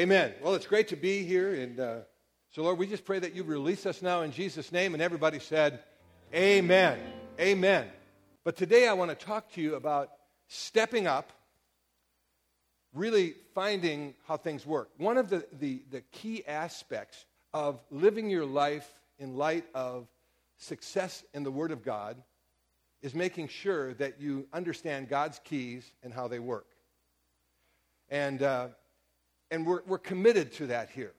Amen. Well, it's great to be here. And uh, so, Lord, we just pray that you release us now in Jesus' name. And everybody said, Amen. Amen. But today I want to talk to you about stepping up, really finding how things work. One of the, the, the key aspects of living your life in light of success in the Word of God is making sure that you understand God's keys and how they work. And, uh, and we're, we're committed to that here.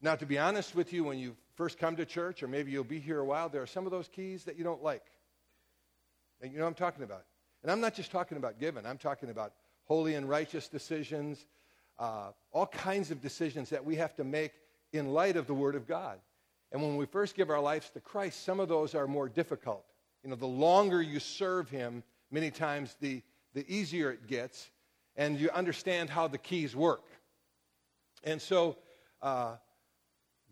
Now, to be honest with you, when you first come to church, or maybe you'll be here a while, there are some of those keys that you don't like. And you know I'm talking about. And I'm not just talking about giving, I'm talking about holy and righteous decisions, uh, all kinds of decisions that we have to make in light of the Word of God. And when we first give our lives to Christ, some of those are more difficult. You know, the longer you serve Him, many times the, the easier it gets, and you understand how the keys work. And so, uh,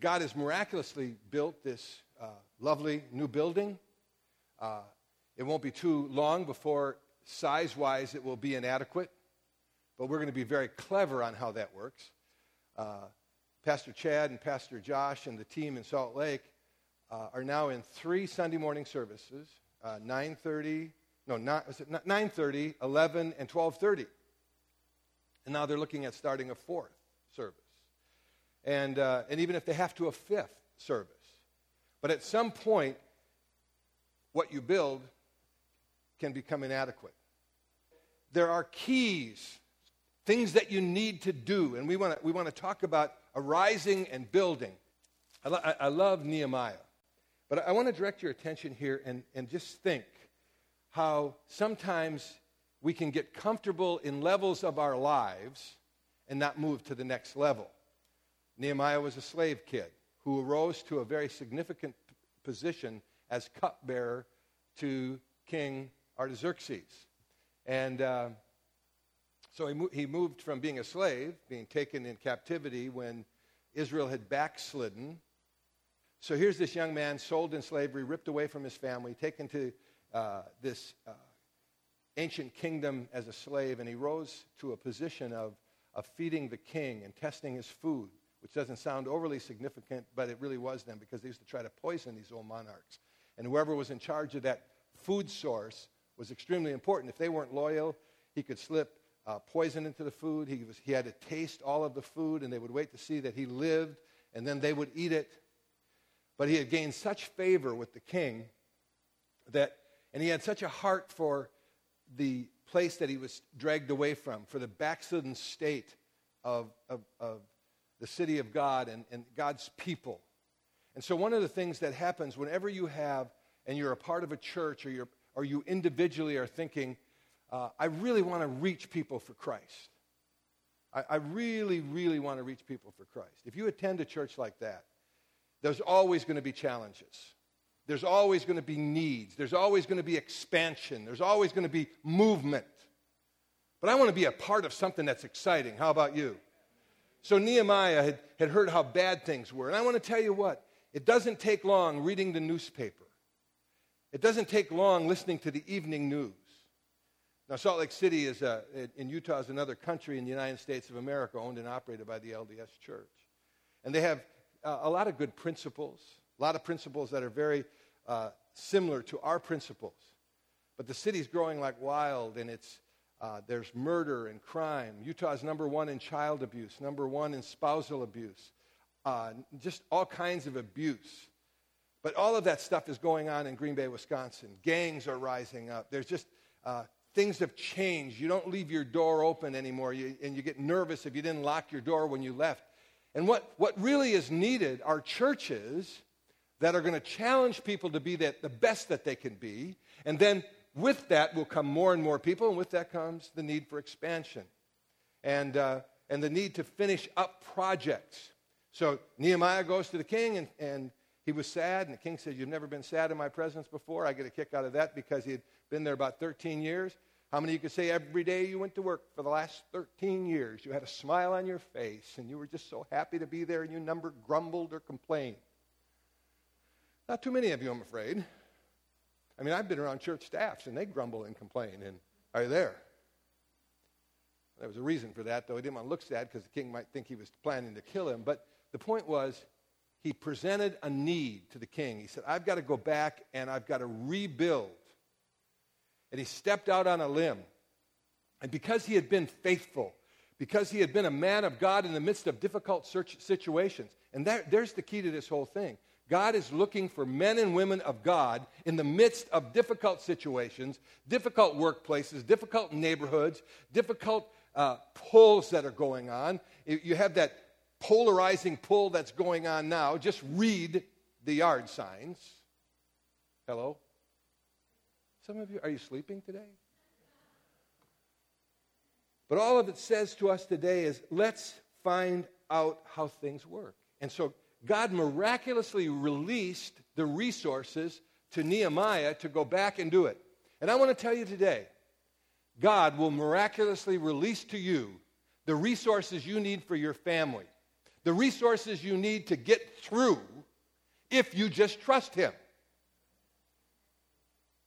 God has miraculously built this uh, lovely new building. Uh, it won't be too long before, size wise, it will be inadequate, but we're going to be very clever on how that works. Uh, Pastor Chad and Pastor Josh and the team in Salt Lake uh, are now in three Sunday morning services, uh, 9.30, no, not, was it 9.30, 11, and 12.30. And now they're looking at starting a fourth service. And, uh, and even if they have to, a fifth service. But at some point, what you build can become inadequate. There are keys, things that you need to do, and we want to we wanna talk about arising and building. I, lo- I love Nehemiah. But I want to direct your attention here and, and just think how sometimes we can get comfortable in levels of our lives and not move to the next level. Nehemiah was a slave kid who arose to a very significant position as cupbearer to King Artaxerxes. And uh, so he, mo- he moved from being a slave, being taken in captivity when Israel had backslidden. So here's this young man sold in slavery, ripped away from his family, taken to uh, this uh, ancient kingdom as a slave, and he rose to a position of, of feeding the king and testing his food, which doesn't sound overly significant, but it really was then because they used to try to poison these old monarchs. And whoever was in charge of that food source was extremely important. If they weren't loyal, he could slip uh, poison into the food. He, was, he had to taste all of the food, and they would wait to see that he lived, and then they would eat it. But he had gained such favor with the king that, and he had such a heart for the place that he was dragged away from, for the backslidden state of, of, of the city of God and, and God's people. And so, one of the things that happens whenever you have, and you're a part of a church, or, you're, or you individually are thinking, uh, I really want to reach people for Christ. I, I really, really want to reach people for Christ. If you attend a church like that, there's always going to be challenges. There's always going to be needs. There's always going to be expansion. There's always going to be movement. But I want to be a part of something that's exciting. How about you? So Nehemiah had, had heard how bad things were. And I want to tell you what, it doesn't take long reading the newspaper, it doesn't take long listening to the evening news. Now, Salt Lake City is a, in Utah is another country in the United States of America owned and operated by the LDS Church. And they have uh, a lot of good principles, a lot of principles that are very uh, similar to our principles. But the city's growing like wild, and it's, uh, there's murder and crime. Utah is number one in child abuse, number one in spousal abuse, uh, just all kinds of abuse. But all of that stuff is going on in Green Bay, Wisconsin. Gangs are rising up. There's just uh, things have changed. You don't leave your door open anymore, you, and you get nervous if you didn't lock your door when you left. And what, what really is needed are churches that are going to challenge people to be that, the best that they can be. And then with that will come more and more people, and with that comes the need for expansion and, uh, and the need to finish up projects. So Nehemiah goes to the king, and, and he was sad, and the king said, You've never been sad in my presence before. I get a kick out of that because he had been there about 13 years. How many of you could say every day you went to work for the last 13 years, you had a smile on your face and you were just so happy to be there and you never grumbled or complained? Not too many of you, I'm afraid. I mean, I've been around church staffs and they grumble and complain. And are there? There was a reason for that, though. He didn't want to look sad because the king might think he was planning to kill him. But the point was, he presented a need to the king. He said, I've got to go back and I've got to rebuild. And he stepped out on a limb. And because he had been faithful, because he had been a man of God in the midst of difficult situations, and that, there's the key to this whole thing. God is looking for men and women of God in the midst of difficult situations, difficult workplaces, difficult neighborhoods, difficult uh, pulls that are going on. You have that polarizing pull that's going on now. Just read the yard signs. Hello? Some of you, are you sleeping today? But all of it says to us today is let's find out how things work. And so God miraculously released the resources to Nehemiah to go back and do it. And I want to tell you today God will miraculously release to you the resources you need for your family, the resources you need to get through if you just trust Him.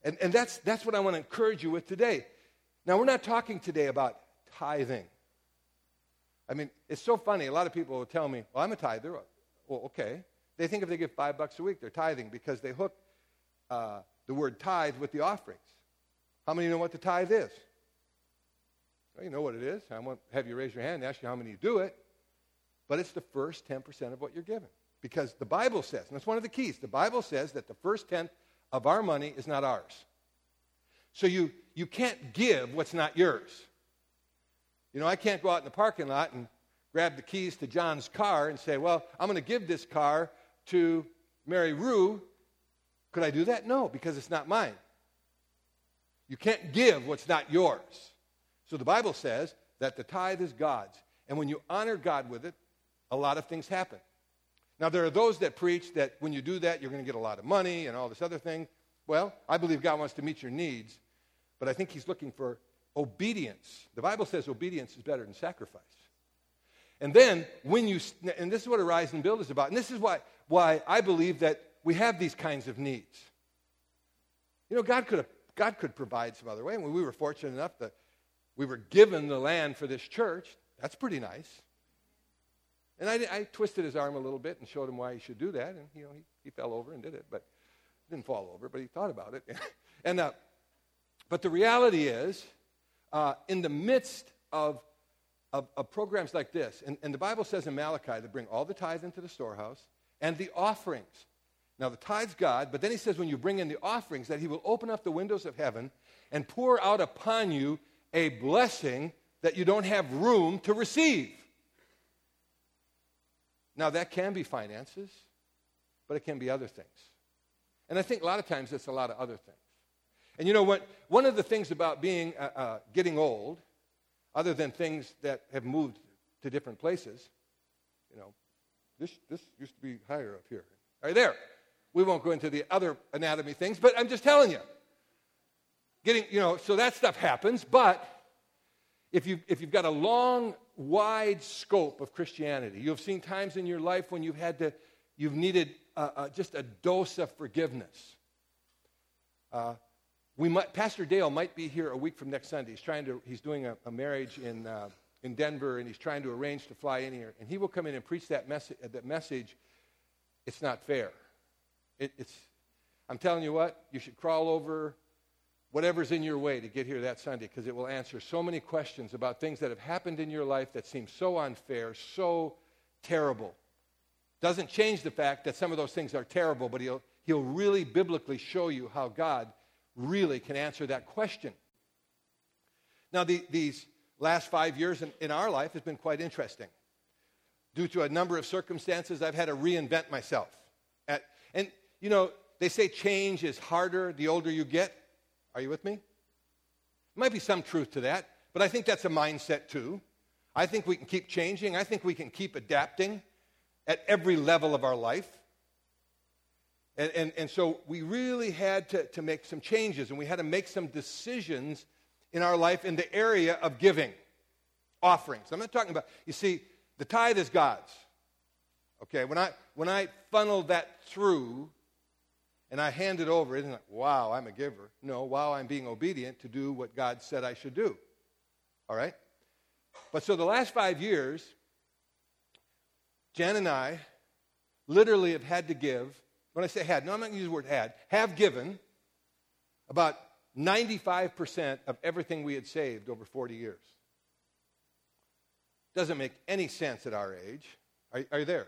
And, and that's, that's what I want to encourage you with today. Now, we're not talking today about tithing. I mean, it's so funny. A lot of people will tell me, well, I'm a tither. Well, okay. They think if they give five bucks a week, they're tithing because they hook uh, the word tithe with the offerings. How many know what the tithe is? Well, you know what it is. I won't have you raise your hand and ask you how many you do it. But it's the first 10% of what you're given. Because the Bible says, and that's one of the keys, the Bible says that the first tenth of our money is not ours. So you, you can't give what's not yours. You know, I can't go out in the parking lot and grab the keys to John's car and say, well, I'm going to give this car to Mary Rue. Could I do that? No, because it's not mine. You can't give what's not yours. So the Bible says that the tithe is God's. And when you honor God with it, a lot of things happen. Now, there are those that preach that when you do that, you're going to get a lot of money and all this other thing. Well, I believe God wants to meet your needs, but I think He's looking for obedience. The Bible says obedience is better than sacrifice. And then, when you, and this is what Arise and Build is about, and this is why, why I believe that we have these kinds of needs. You know, God could, have, God could provide some other way. And we were fortunate enough that we were given the land for this church, that's pretty nice. And I, I, twisted his arm a little bit and showed him why he should do that. And, you know, he, he fell over and did it, but didn't fall over, but he thought about it. and, uh, but the reality is, uh, in the midst of, of, of programs like this, and, and the Bible says in Malachi to bring all the tithe into the storehouse and the offerings. Now, the tithe's God, but then he says when you bring in the offerings, that he will open up the windows of heaven and pour out upon you a blessing that you don't have room to receive. Now, that can be finances, but it can be other things. And I think a lot of times it's a lot of other things. And you know what? One of the things about being uh, uh, getting old, other than things that have moved to different places, you know, this, this used to be higher up here. Right there. We won't go into the other anatomy things, but I'm just telling you. Getting, you know, so that stuff happens, but if, you, if you've got a long, wide scope of Christianity, you've seen times in your life when you've had to, you've needed uh, uh, just a dose of forgiveness. Uh, we might, Pastor Dale might be here a week from next Sunday. He's trying to, he's doing a, a marriage in, uh, in Denver, and he's trying to arrange to fly in here. And he will come in and preach that, message. that message. It's not fair. It, it's, I'm telling you what, you should crawl over whatever's in your way to get here that Sunday because it will answer so many questions about things that have happened in your life that seem so unfair, so terrible. Doesn't change the fact that some of those things are terrible, but he'll, he'll really biblically show you how God really can answer that question. Now, the, these last five years in, in our life has been quite interesting. Due to a number of circumstances, I've had to reinvent myself. At, and, you know, they say change is harder the older you get. Are you with me? Might be some truth to that, but I think that's a mindset too. I think we can keep changing. I think we can keep adapting at every level of our life. And, and, and so we really had to, to make some changes and we had to make some decisions in our life in the area of giving offerings. I'm not talking about, you see, the tithe is God's. Okay, when I, when I funneled that through and I hand it over, isn't it, wow, I'm a giver. No, wow, I'm being obedient to do what God said I should do. All right? But so the last five years, Jan and I literally have had to give, when I say had, no, I'm not going to use the word had, have given about 95% of everything we had saved over 40 years. Doesn't make any sense at our age. Are, are you there?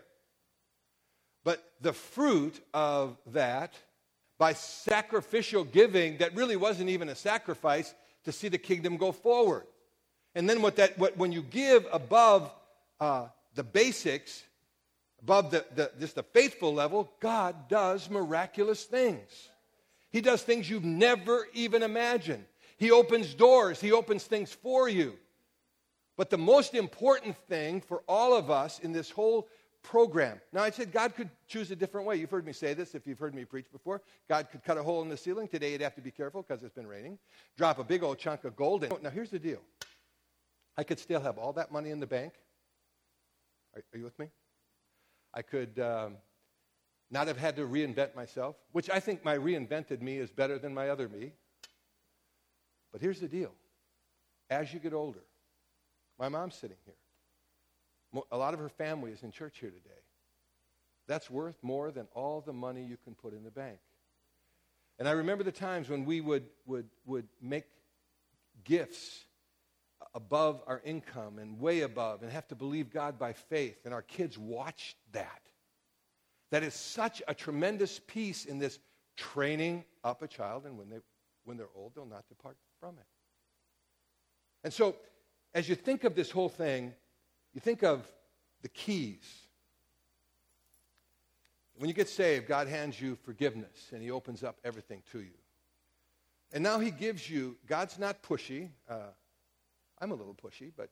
But the fruit of that, by sacrificial giving that really wasn't even a sacrifice to see the kingdom go forward. And then what that, what, when you give above uh, the basics, above the, the, just the faithful level, God does miraculous things. He does things you've never even imagined. He opens doors, He opens things for you. But the most important thing for all of us in this whole program. Now, I said God could choose a different way. You've heard me say this if you've heard me preach before. God could cut a hole in the ceiling. Today, you'd have to be careful because it's been raining. Drop a big old chunk of gold in. Now, here's the deal I could still have all that money in the bank. Are, are you with me? I could um, not have had to reinvent myself, which I think my reinvented me is better than my other me. But here's the deal as you get older, my mom's sitting here. A lot of her family is in church here today. That's worth more than all the money you can put in the bank. And I remember the times when we would, would, would make gifts above our income and way above and have to believe God by faith, and our kids watched that. That is such a tremendous piece in this training up a child, and when, they, when they're old, they'll not depart from it. And so, as you think of this whole thing, you think of the keys. When you get saved, God hands you forgiveness and He opens up everything to you. And now He gives you, God's not pushy. Uh, I'm a little pushy, but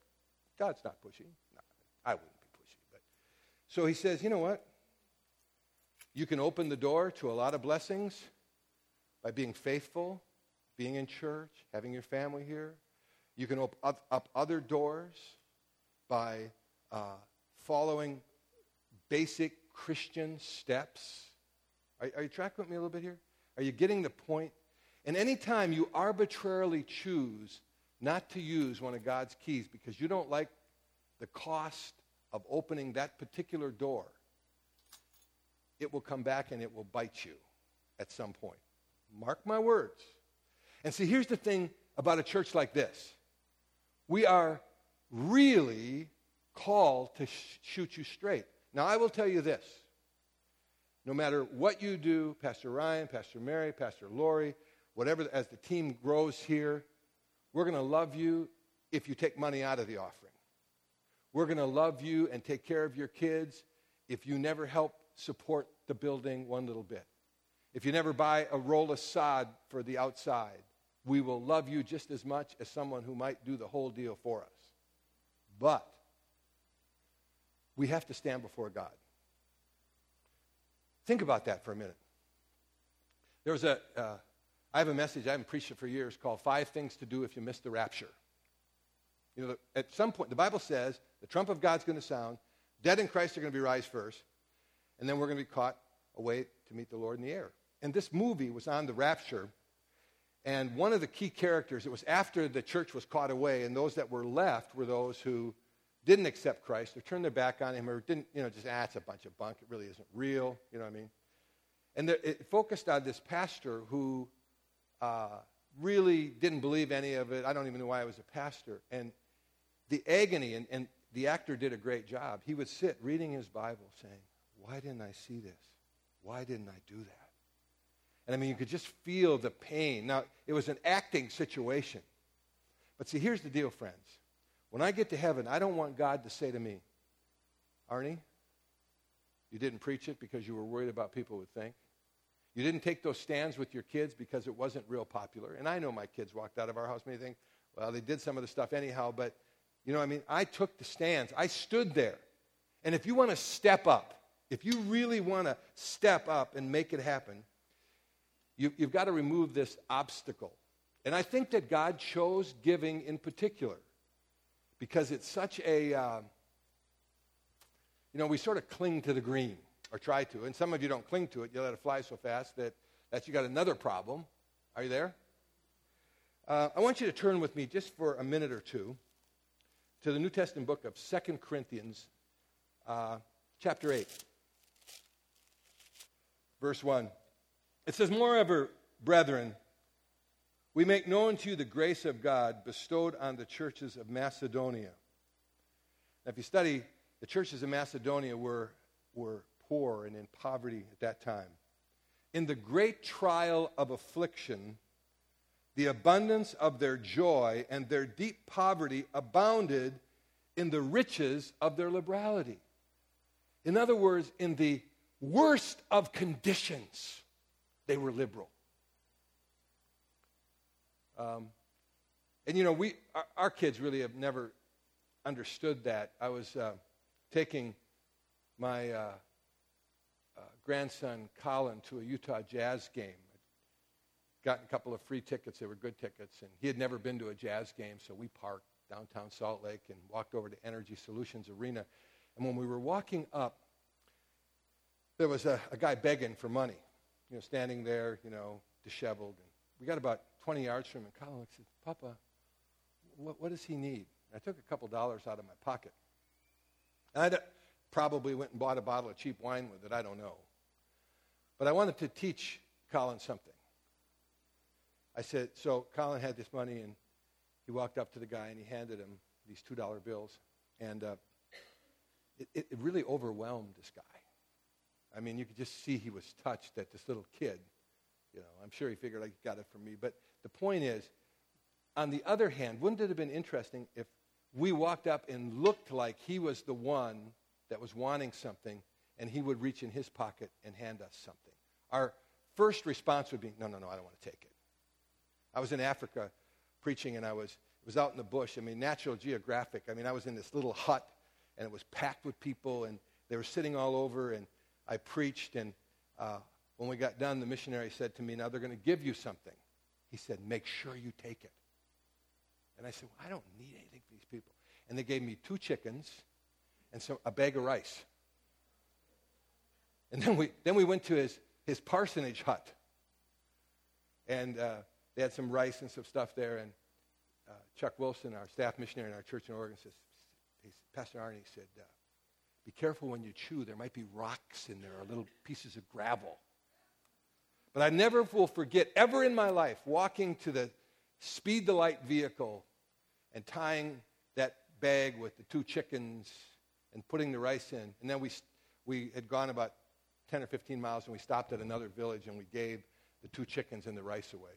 God's not pushy. No, I wouldn't be pushy. But. So He says, you know what? You can open the door to a lot of blessings by being faithful, being in church, having your family here. You can open up other doors by uh, following basic Christian steps. Are, are you tracking with me a little bit here? Are you getting the point? And anytime you arbitrarily choose not to use one of God's keys because you don't like the cost of opening that particular door, it will come back and it will bite you at some point. Mark my words. And see, here's the thing about a church like this we are really called to sh- shoot you straight. Now, I will tell you this no matter what you do, Pastor Ryan, Pastor Mary, Pastor Lori, whatever, as the team grows here, we're going to love you if you take money out of the offering. We're going to love you and take care of your kids if you never help support the building one little bit. If you never buy a roll of sod for the outside, we will love you just as much as someone who might do the whole deal for us. But we have to stand before God. Think about that for a minute. There was a, uh, I have a message, I haven't preached it for years, called Five Things to Do If You Miss the Rapture. You know, at some point, the Bible says the trump of God's going to sound, dead in Christ are going to be raised first, and then we're going to be caught away to meet the Lord in the air. And this movie was on the rapture, and one of the key characters, it was after the church was caught away, and those that were left were those who didn't accept Christ or turned their back on him or didn't, you know, just, ah, it's a bunch of bunk. It really isn't real. You know what I mean? And the, it focused on this pastor who uh, really didn't believe any of it. I don't even know why I was a pastor. And the agony, and, and the actor did a great job. He would sit reading his Bible saying, Why didn't I see this? Why didn't I do that? And I mean, you could just feel the pain. Now, it was an acting situation. But see, here's the deal, friends. When I get to heaven, I don't want God to say to me, Arni, you didn't preach it because you were worried about people would think. You didn't take those stands with your kids because it wasn't real popular. And I know my kids walked out of our house and they think, well, they did some of the stuff anyhow, but you know I mean? I took the stands. I stood there. And if you want to step up, if you really want to step up and make it happen, you, have got to remove this obstacle. And I think that God chose giving in particular because it's such a, uh, you know, we sort of cling to the green or try to. And some of you don't cling to it. You let it fly so fast that, that you got another problem. Are you there? Uh, I want you to turn with me just for a minute or two to the New Testament book of Second Corinthians, uh, chapter 8, verse 1. It says, Moreover, brethren, we make known to you the grace of God bestowed on the churches of Macedonia. Now, if you study, the churches of Macedonia were, were poor and in poverty at that time. In the great trial of affliction, the abundance of their joy and their deep poverty abounded in the riches of their liberality. In other words, in the worst of conditions, they were liberal. Um, and you know, we, our, our, kids really have never understood that. I was uh, taking my uh, grandson Colin to a Utah Jazz game. I'd Gotten a couple of free tickets. They were good tickets, and he had never been to a jazz game, so we parked downtown Salt Lake and walked over to Energy Solutions Arena. And when we were walking up, there was a, a guy begging for money, you know, standing there, you know, disheveled. And we got about 20 yards from him, and Colin said, Papa, what, what does he need? And I took a couple dollars out of my pocket. And I probably went and bought a bottle of cheap wine with it. I don't know. But I wanted to teach Colin something. I said, so Colin had this money, and he walked up to the guy and he handed him these $2 bills. And uh, it, it really overwhelmed this guy. I mean, you could just see he was touched that this little kid, you know, I'm sure he figured I got it from me. But the point is, on the other hand, wouldn't it have been interesting if we walked up and looked like he was the one that was wanting something and he would reach in his pocket and hand us something? Our first response would be, no, no, no, I don't want to take it. I was in Africa preaching and I was, was out in the bush. I mean, Natural Geographic. I mean, I was in this little hut and it was packed with people and they were sitting all over and I preached and uh, when we got done, the missionary said to me, now they're going to give you something. He said, make sure you take it. And I said, well, I don't need anything for these people. And they gave me two chickens and some, a bag of rice. And then we, then we went to his, his parsonage hut. And uh, they had some rice and some stuff there. And uh, Chuck Wilson, our staff missionary in our church in Oregon, says, Pastor Arni said, uh, be careful when you chew. There might be rocks in there or little pieces of gravel. But I never will forget, ever in my life, walking to the speed the light vehicle and tying that bag with the two chickens and putting the rice in. And then we, we had gone about 10 or 15 miles and we stopped at another village and we gave the two chickens and the rice away.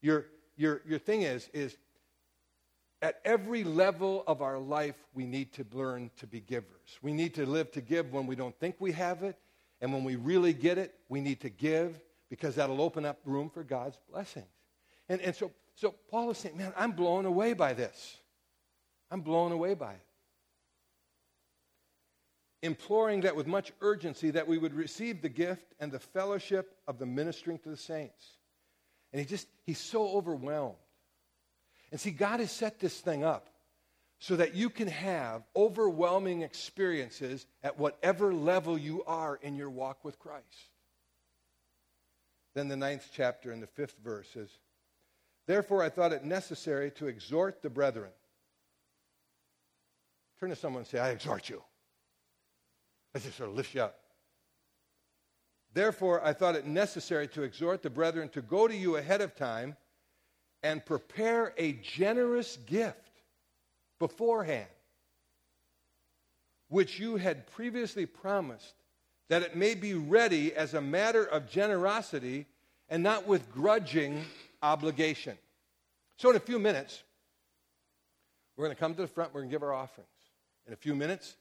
Your, your, your thing is, is at every level of our life, we need to learn to be givers. We need to live to give when we don't think we have it. And when we really get it, we need to give because that'll open up room for God's blessings. And, and so, so Paul is saying, man, I'm blown away by this. I'm blown away by it. Imploring that with much urgency that we would receive the gift and the fellowship of the ministering to the saints. And he just, he's so overwhelmed. And see, God has set this thing up so that you can have overwhelming experiences at whatever level you are in your walk with Christ. Then the ninth chapter and the fifth verse says, Therefore I thought it necessary to exhort the brethren. Turn to someone and say, I exhort you. That just sort of lifts you up. Therefore, I thought it necessary to exhort the brethren to go to you ahead of time and prepare a generous gift beforehand, which you had previously promised, that it may be ready as a matter of generosity and not with grudging obligation. So, in a few minutes, we're going to come to the front, we're going to give our offerings. In a few minutes,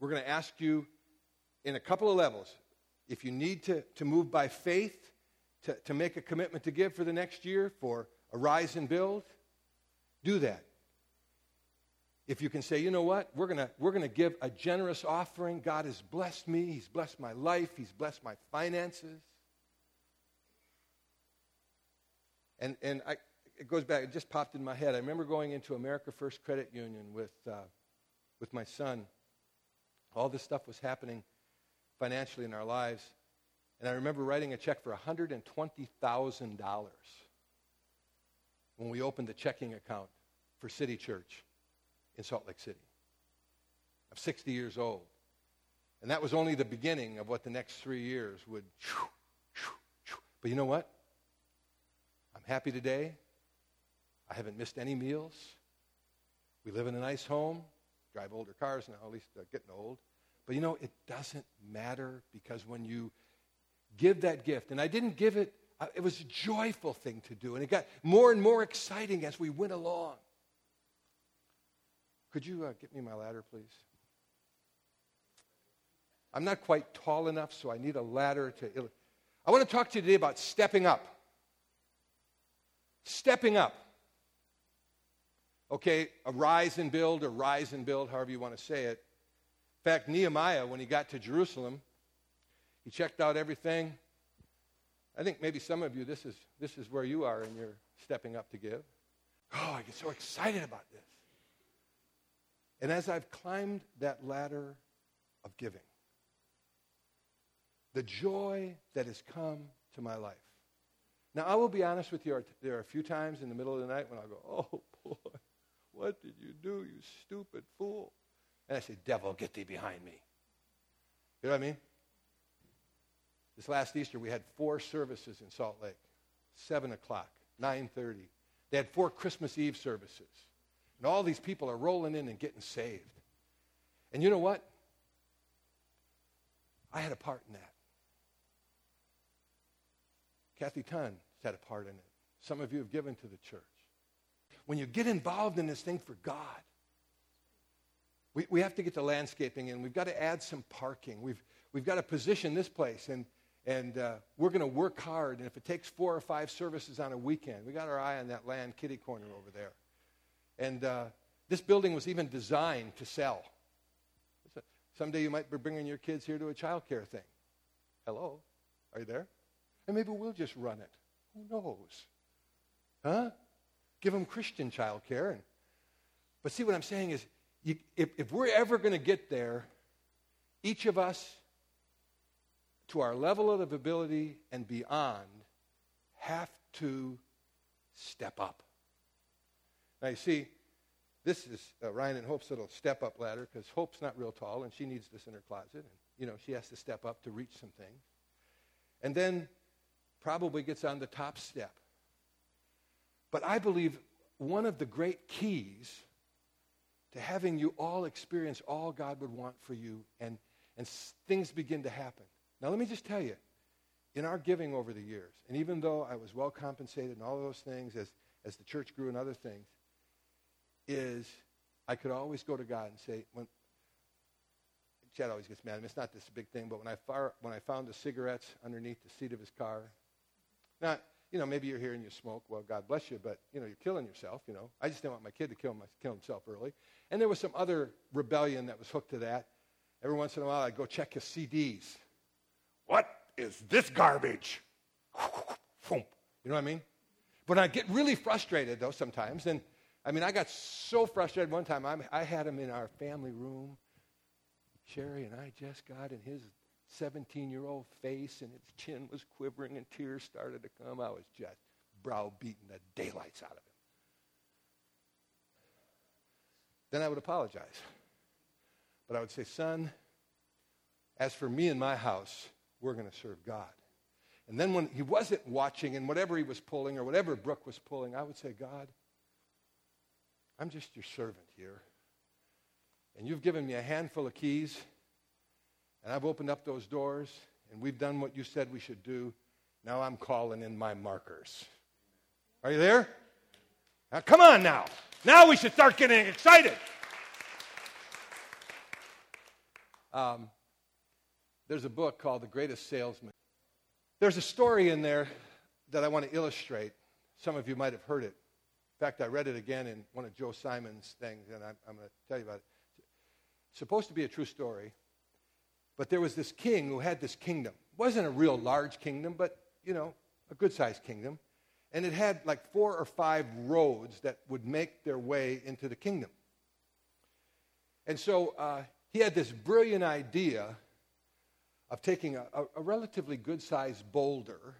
we're going to ask you in a couple of levels if you need to, to move by faith, to, to make a commitment to give for the next year, for Arise and Build, do that. If you can say, you know what, we're going we're going to give a generous offering. God has blessed me, He's blessed my life, He's blessed my finances. And, and I, it goes back, it just popped in my head. I remember going into America First Credit Union with, uh, with my son. All this stuff was happening financially in our lives. And I remember writing a check for $120,000 when we opened the checking account for City Church in Salt Lake City. I'm 60 years old. And that was only the beginning of what the next three years would. But you know what? I'm happy today. I haven't missed any meals. We live in a nice home, drive older cars now, at least uh, getting old. But you know, it doesn't matter because when you give that gift, and I didn't give it, it was a joyful thing to do, and it got more and more exciting as we went along. Could you uh, get me my ladder, please? I'm not quite tall enough, so I need a ladder to. I want to talk to you today about stepping up. Stepping up. Okay, Arise and build, or rise and build, however you want to say it. In fact, Nehemiah, when he got to Jerusalem, he checked out everything. I think maybe some of you, this is, this is where you are and you're stepping up to give. Oh, I get so excited about this. And as I've climbed that ladder of giving, the joy that has come to my life. Now, I will be honest with you, there are a few times in the middle of the night when I'll go, oh boy, what did you do, you stupid fool? And I say, devil, get thee behind me. You know what I mean? This last Easter, we had four services in Salt Lake. 7 o'clock, 9.30. They had four Christmas Eve services. And all these people are rolling in and getting saved. And you know what? I had a part in that. Kathy Tunn had a part in it. Some of you have given to the church. When you get involved in this thing for God, we, we have to get the landscaping in. We've got to add some parking. We've, we've got to position this place. And, and uh, we're going to work hard. And if it takes four or five services on a weekend, we got our eye on that land kitty corner over there. And uh, this building was even designed to sell. Someday you might be bringing your kids here to a child care thing. Hello? Are you there? And maybe we'll just run it. Who knows? Huh? Give them Christian child care. And, but see, what I'm saying is, you, if, if we're ever going to get there, each of us, to our level of ability and beyond, have to step up. Now, you see, this is uh, Ryan and Hope's little step up ladder because Hope's not real tall and she needs this in her closet. And, you know, she has to step up to reach some things. And then probably gets on the top step. But I believe one of the great keys to having you all experience all God would want for you and, and things begin to happen. Now, let me just tell you, in our giving over the years, and even though I was well compensated and all those things as, as the church grew and other things, is I could always go to God and say, when, Chad always gets mad. I mean, it's not this big thing, but when I, far, when I found the cigarettes underneath the seat of his car, now, you know, maybe you're here and you smoke. Well, God bless you, but, you know, you're killing yourself, you know. I just didn't want my kid to kill, my, kill himself early. And there was some other rebellion that was hooked to that. Every once in a while, I'd go check his CDs. What is this garbage? You know what I mean? But I get really frustrated, though, sometimes. And, I mean, I got so frustrated one time, I, I had him in our family room. Sherry and I just got in his 17 year old face and its chin was quivering and tears started to come. I was just browbeating the daylights out of him. Then I would apologize. But I would say, son, as for me and my house, we're going to serve God. And then when he wasn't watching and whatever he was pulling or whatever Brooke was pulling, I would say, God, I'm just your servant here. And you've given me a handful of keys and I've opened up those doors, and we've done what you said we should do. Now I'm calling in my markers. Are you there? Now, come on now. Now we should start getting excited. Um, there's a book called The Greatest Salesman. There's a story in there that I want to illustrate. Some of you might have heard it. In fact, I read it again in one of Joe Simon's things, and I'm, I'm going to tell you about it. It's supposed to be a true story. But there was this king who had this kingdom. It wasn't a real large kingdom, but, you know, a good sized kingdom. And it had like four or five roads that would make their way into the kingdom. And so uh, he had this brilliant idea of taking a, a, a relatively good sized boulder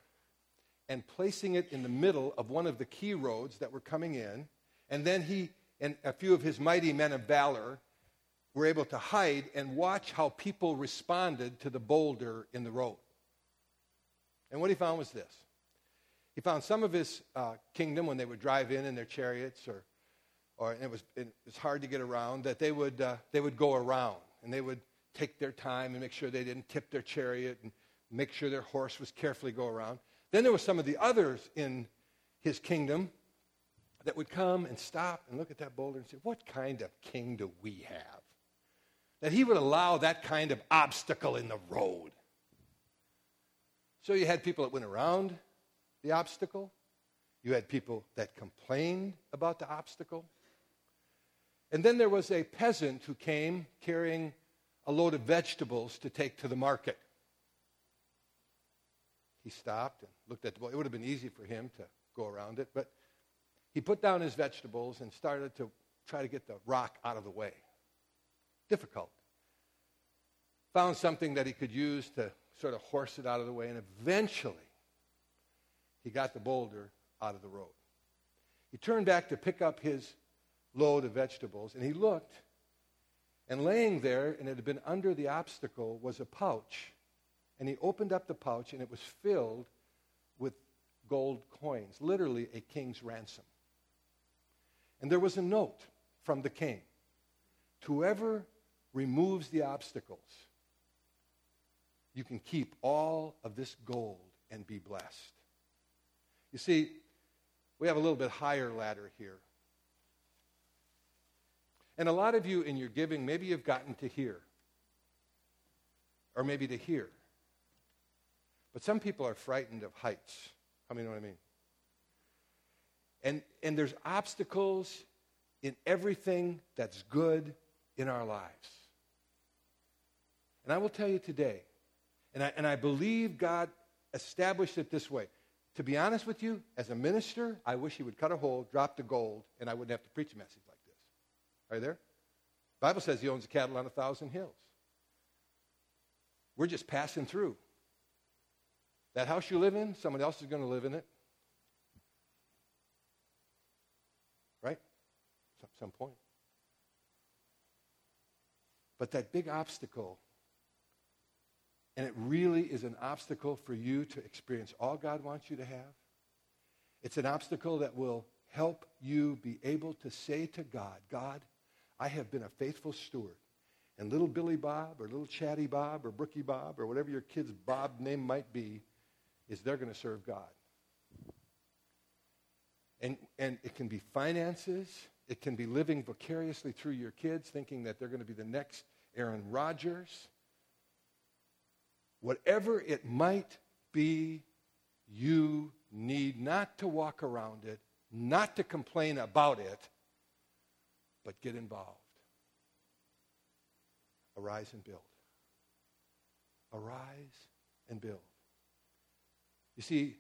and placing it in the middle of one of the key roads that were coming in. And then he and a few of his mighty men of valor were able to hide and watch how people responded to the boulder in the road. And what he found was this he found some of his uh, kingdom when they would drive in in their chariots or, or it, was, it was hard to get around, that they would, uh, they would go around and they would take their time and make sure they didn't tip their chariot and make sure their horse was carefully go around. Then there were some of the others in his kingdom that would come and stop and look at that boulder and say, What kind of king do we have? That he would allow that kind of obstacle in the road. So you had people that went around the obstacle, you had people that complained about the obstacle. And then there was a peasant who came carrying a load of vegetables to take to the market. He stopped and looked at the boy. It would have been easy for him to go around it, but he put down his vegetables and started to try to get the rock out of the way. Difficult. Found something that he could use to sort of horse it out of the way, and eventually he got the boulder out of the road. He turned back to pick up his load of vegetables, and he looked, and laying there, and it had been under the obstacle, was a pouch. And he opened up the pouch, and it was filled with gold coins, literally a king's ransom. And there was a note from the king to Whoever removes the obstacles, you can keep all of this gold and be blessed. You see, we have a little bit higher ladder here. And a lot of you in your giving, maybe you've gotten to here, or maybe to here. But some people are frightened of heights. How many know what I mean? And, and there's obstacles in everything that's good in our lives. And I will tell you today, and I, and I believe God established it this way. To be honest with you, as a minister, I wish he would cut a hole, drop the gold, and I wouldn't have to preach a message like this. Are you there? The Bible says he owns the cattle on a thousand hills. We're just passing through. That house you live in, someone else is going to live in it. Right? At some point. But that big obstacle, and it really is an obstacle for you to experience all God wants you to have. It's an obstacle that will help you be able to say to God, God, I have been a faithful steward. And little Billy Bob or little Chatty Bob or Brookie Bob or whatever your kid's Bob name might be, is they're going to serve God. And, and it can be finances. It can be living vicariously through your kids, thinking that they're going to be the next Aaron Rodgers. Whatever it might be, you need not to walk around it, not to complain about it, but get involved. Arise and build. Arise and build. You see,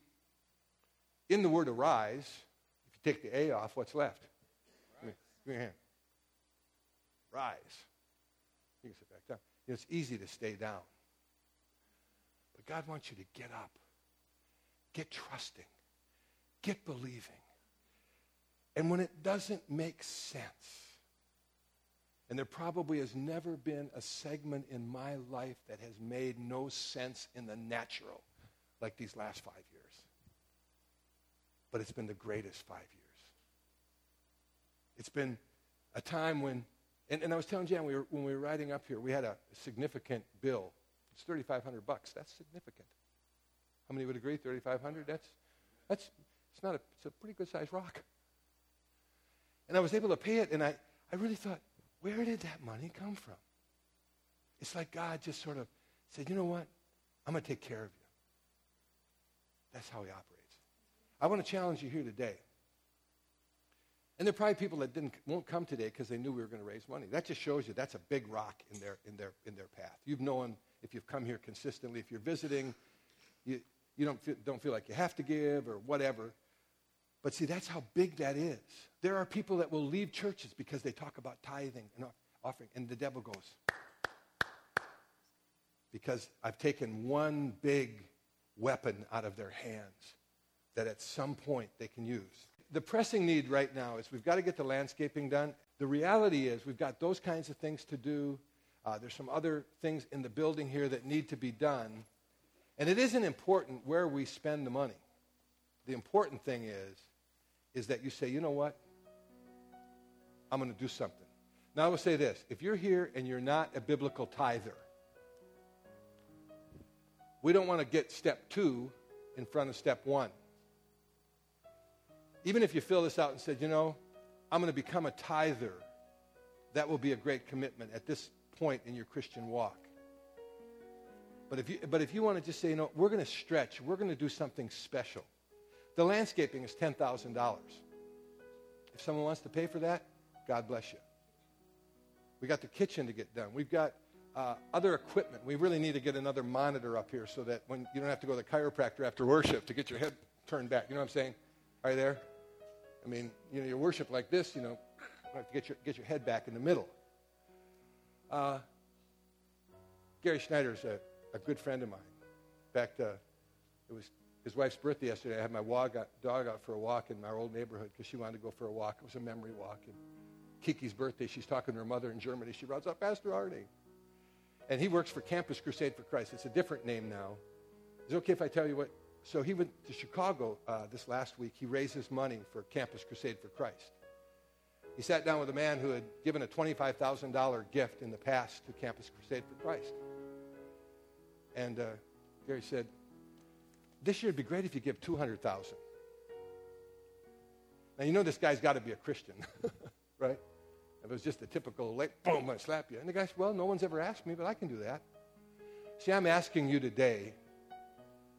in the word arise, if you take the A off, what's left? Give me, your hand. Rise. You can sit back down. You know, it's easy to stay down. But God wants you to get up, get trusting, get believing. And when it doesn't make sense, and there probably has never been a segment in my life that has made no sense in the natural like these last five years. But it's been the greatest five years. It's been a time when and, and I was telling Jan, we were, when we were riding up here, we had a significant bill. It's 3500 bucks. That's significant. How many would agree? 3500 That's, that's, it's not a, it's a pretty good sized rock. And I was able to pay it, and I, I really thought, where did that money come from? It's like God just sort of said, you know what? I'm going to take care of you. That's how he operates. I want to challenge you here today. And there are probably people that didn't, won't come today because they knew we were going to raise money. That just shows you that's a big rock in their, in their, in their path. You've known if you've come here consistently, if you're visiting, you, you don't, feel, don't feel like you have to give or whatever. But see, that's how big that is. There are people that will leave churches because they talk about tithing and offering, and the devil goes, because I've taken one big weapon out of their hands that at some point they can use the pressing need right now is we've got to get the landscaping done. The reality is, we've got those kinds of things to do. Uh, there's some other things in the building here that need to be done. And it isn't important where we spend the money. The important thing is, is that you say, you know what? I'm going to do something. Now I will say this. If you're here and you're not a biblical tither, we don't want to get step two in front of step one. Even if you fill this out and said, you know, I'm going to become a tither, that will be a great commitment at this point in your Christian walk. But if you, but if you want to just say, you know, we're going to stretch, we're going to do something special. The landscaping is $10,000. If someone wants to pay for that, God bless you. We got the kitchen to get done. We've got uh, other equipment. We really need to get another monitor up here so that when you don't have to go to the chiropractor after worship to get your head turned back. You know what I'm saying? Are you there? I mean, you know, your worship like this, you know, you have to get your, get your head back in the middle. Uh, Gary Schneider's a, a good friend of mine. In fact, uh, it was his wife's birthday yesterday. I had my dog out for a walk in our old neighborhood because she wanted to go for a walk. It was a memory walk. And Kiki's birthday, she's talking to her mother in Germany. She runs up, Pastor Arni. And he works for Campus Crusade for Christ. It's a different name now. Is it okay if I tell you what? So he went to Chicago uh, this last week. He raises money for Campus Crusade for Christ. He sat down with a man who had given a $25,000 gift in the past to Campus Crusade for Christ. And uh, Gary said, this year it'd be great if you give 200,000. Now, you know this guy's got to be a Christian, right? If it was just a typical, like, boom, I slap you. And the guy said, well, no one's ever asked me, but I can do that. See, I'm asking you today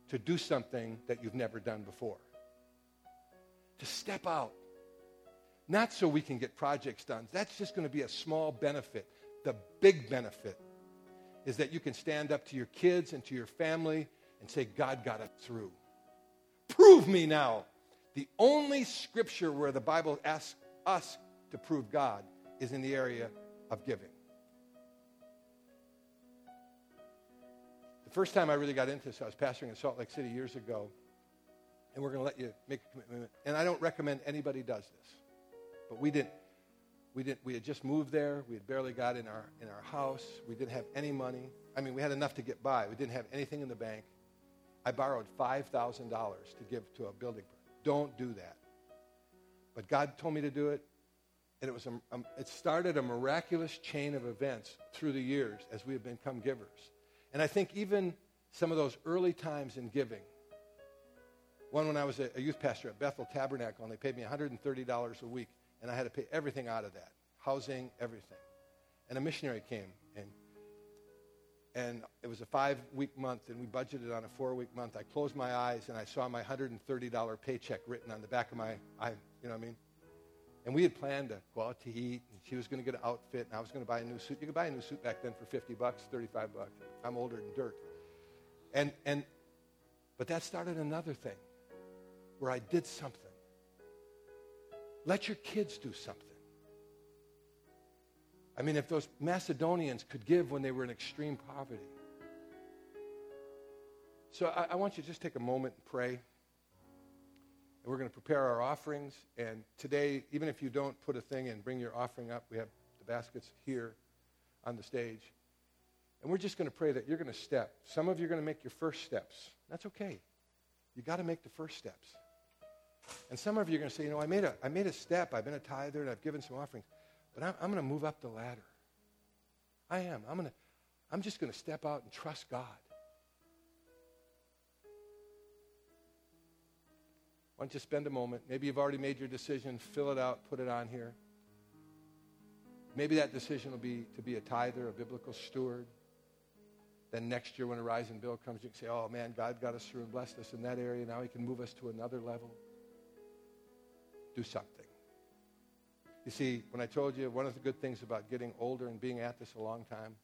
to do something that you've never done before. To step out. Not so we can get projects done. That's just going to be a small benefit. The big benefit is that you can stand up to your kids and to your family and say, God got it through. Prove me now. The only scripture where the Bible asks us to prove God is in the area of giving. The first time I really got into this, I was pastoring in Salt Lake City years ago, and we're going to let you make a commitment. And I don't recommend anybody does this, but we didn't. We didn't. We had just moved there. We had barely got in our in our house. We didn't have any money. I mean, we had enough to get by. We didn't have anything in the bank. I borrowed five thousand dollars to give to a building. Don't do that. But God told me to do it. And it, was a, um, it started a miraculous chain of events through the years as we have become givers. And I think even some of those early times in giving, one when I was a, a youth pastor at Bethel Tabernacle, and they paid me $130 a week, and I had to pay everything out of that housing, everything. And a missionary came, and, and it was a five week month, and we budgeted on a four week month. I closed my eyes, and I saw my $130 paycheck written on the back of my eye. You know what I mean? And we had planned to go out to eat, and she was going to get an outfit, and I was going to buy a new suit. You could buy a new suit back then for 50 bucks, 35 bucks. I'm older than dirt. And, and, but that started another thing where I did something. Let your kids do something. I mean, if those Macedonians could give when they were in extreme poverty. So I, I want you to just take a moment and pray and we're going to prepare our offerings. And today, even if you don't put a thing in, bring your offering up. We have the baskets here on the stage. And we're just going to pray that you're going to step. Some of you are going to make your first steps. That's okay. You got to make the first steps. And some of you are going to say, you know, I made a, I made a step. I've been a tither and I've given some offerings. But I'm, I'm going to move up the ladder. I am. I'm, to, I'm just going to step out and trust God. Why don't you spend a moment? Maybe you've already made your decision. Fill it out, put it on here. Maybe that decision will be to be a tither, a biblical steward. Then next year when Arise and Build comes, you can say, oh man, God got us through and blessed us in that area. Now he can move us to another level. Do something. You see, when I told you one of the good things about getting older and being at this a long time,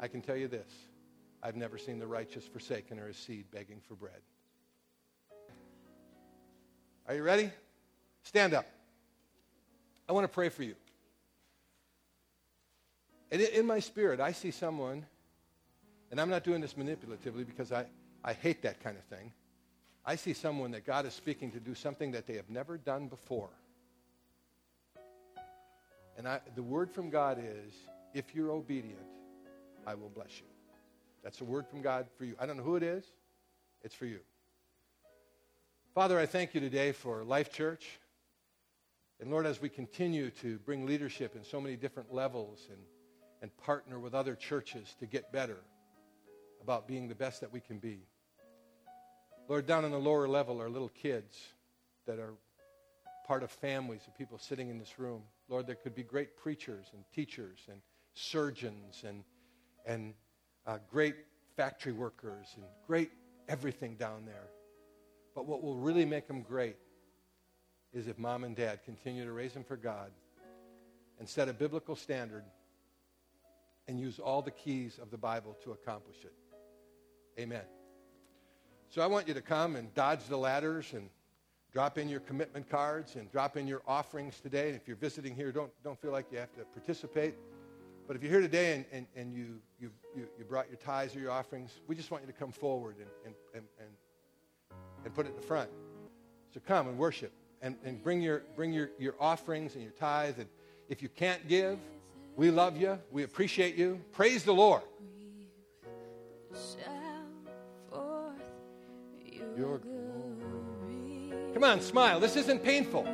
I can tell you this. I've never seen the righteous forsaken or his seed begging for bread. Are you ready? Stand up. I want to pray for you. And in my spirit, I see someone, and I'm not doing this manipulatively because I, I hate that kind of thing. I see someone that God is speaking to do something that they have never done before. And I, the word from God is if you're obedient, I will bless you. That's a word from God for you. I don't know who it is, it's for you. Father, I thank you today for Life Church. And Lord, as we continue to bring leadership in so many different levels and, and partner with other churches to get better about being the best that we can be. Lord, down on the lower level are little kids that are part of families of people sitting in this room. Lord, there could be great preachers and teachers and surgeons and, and uh, great factory workers and great everything down there. But what will really make them great is if mom and dad continue to raise them for God and set a biblical standard and use all the keys of the Bible to accomplish it. Amen. So I want you to come and dodge the ladders and drop in your commitment cards and drop in your offerings today. And if you're visiting here, don't, don't feel like you have to participate. But if you're here today and, and, and you, you, you, brought your tithes or your offerings, we just want you to come forward and, and, and, and and put it in the front. So come and worship and, and bring, your, bring your, your offerings and your tithe. And if you can't give, we love you. We appreciate you. Praise the Lord. Your glory. Come on, smile. This isn't painful.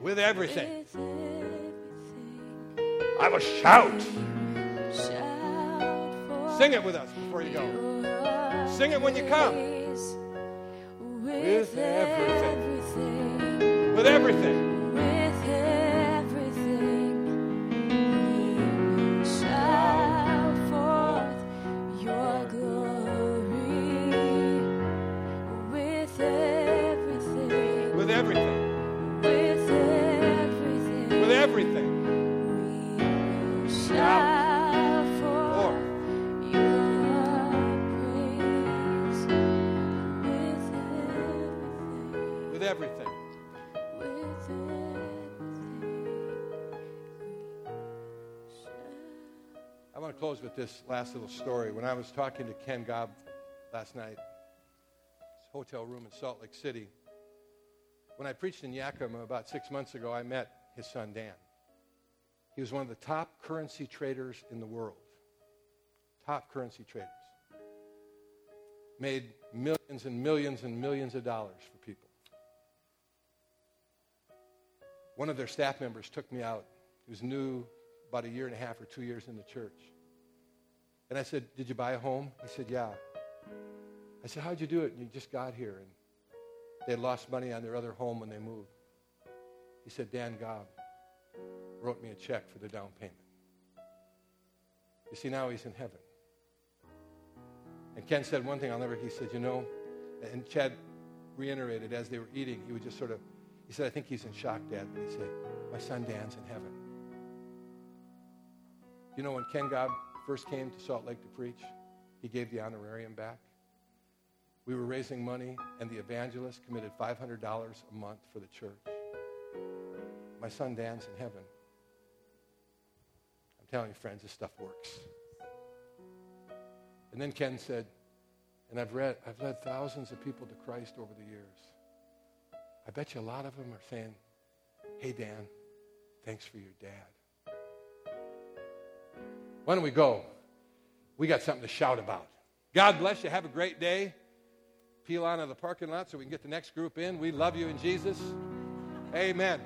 With everything. I will shout. Sing it with us before you go. Sing it when you come. With everything. With everything. Close with this last little story. When I was talking to Ken Gaub last night, his hotel room in Salt Lake City, when I preached in Yakima about six months ago, I met his son Dan. He was one of the top currency traders in the world. Top currency traders. Made millions and millions and millions of dollars for people. One of their staff members took me out. He was new about a year and a half or two years in the church. And I said, Did you buy a home? He said, Yeah. I said, How'd you do it? And you just got here. And they lost money on their other home when they moved. He said, Dan Gaub wrote me a check for the down payment. You see, now he's in heaven. And Ken said one thing I'll never, he said, You know, and Chad reiterated as they were eating, he would just sort of, he said, I think he's in shock, Dad. But he said, My son Dan's in heaven. You know, when Ken Gaub first came to Salt Lake to preach, he gave the honorarium back. We were raising money, and the evangelist committed $500 a month for the church. My son Dan's in heaven. I'm telling you, friends, this stuff works. And then Ken said, and I've read, I've led thousands of people to Christ over the years. I bet you a lot of them are saying, hey, Dan, thanks for your dad. Why don't we go? We got something to shout about. God bless you. Have a great day. Peel out of the parking lot so we can get the next group in. We love you in Jesus. Amen.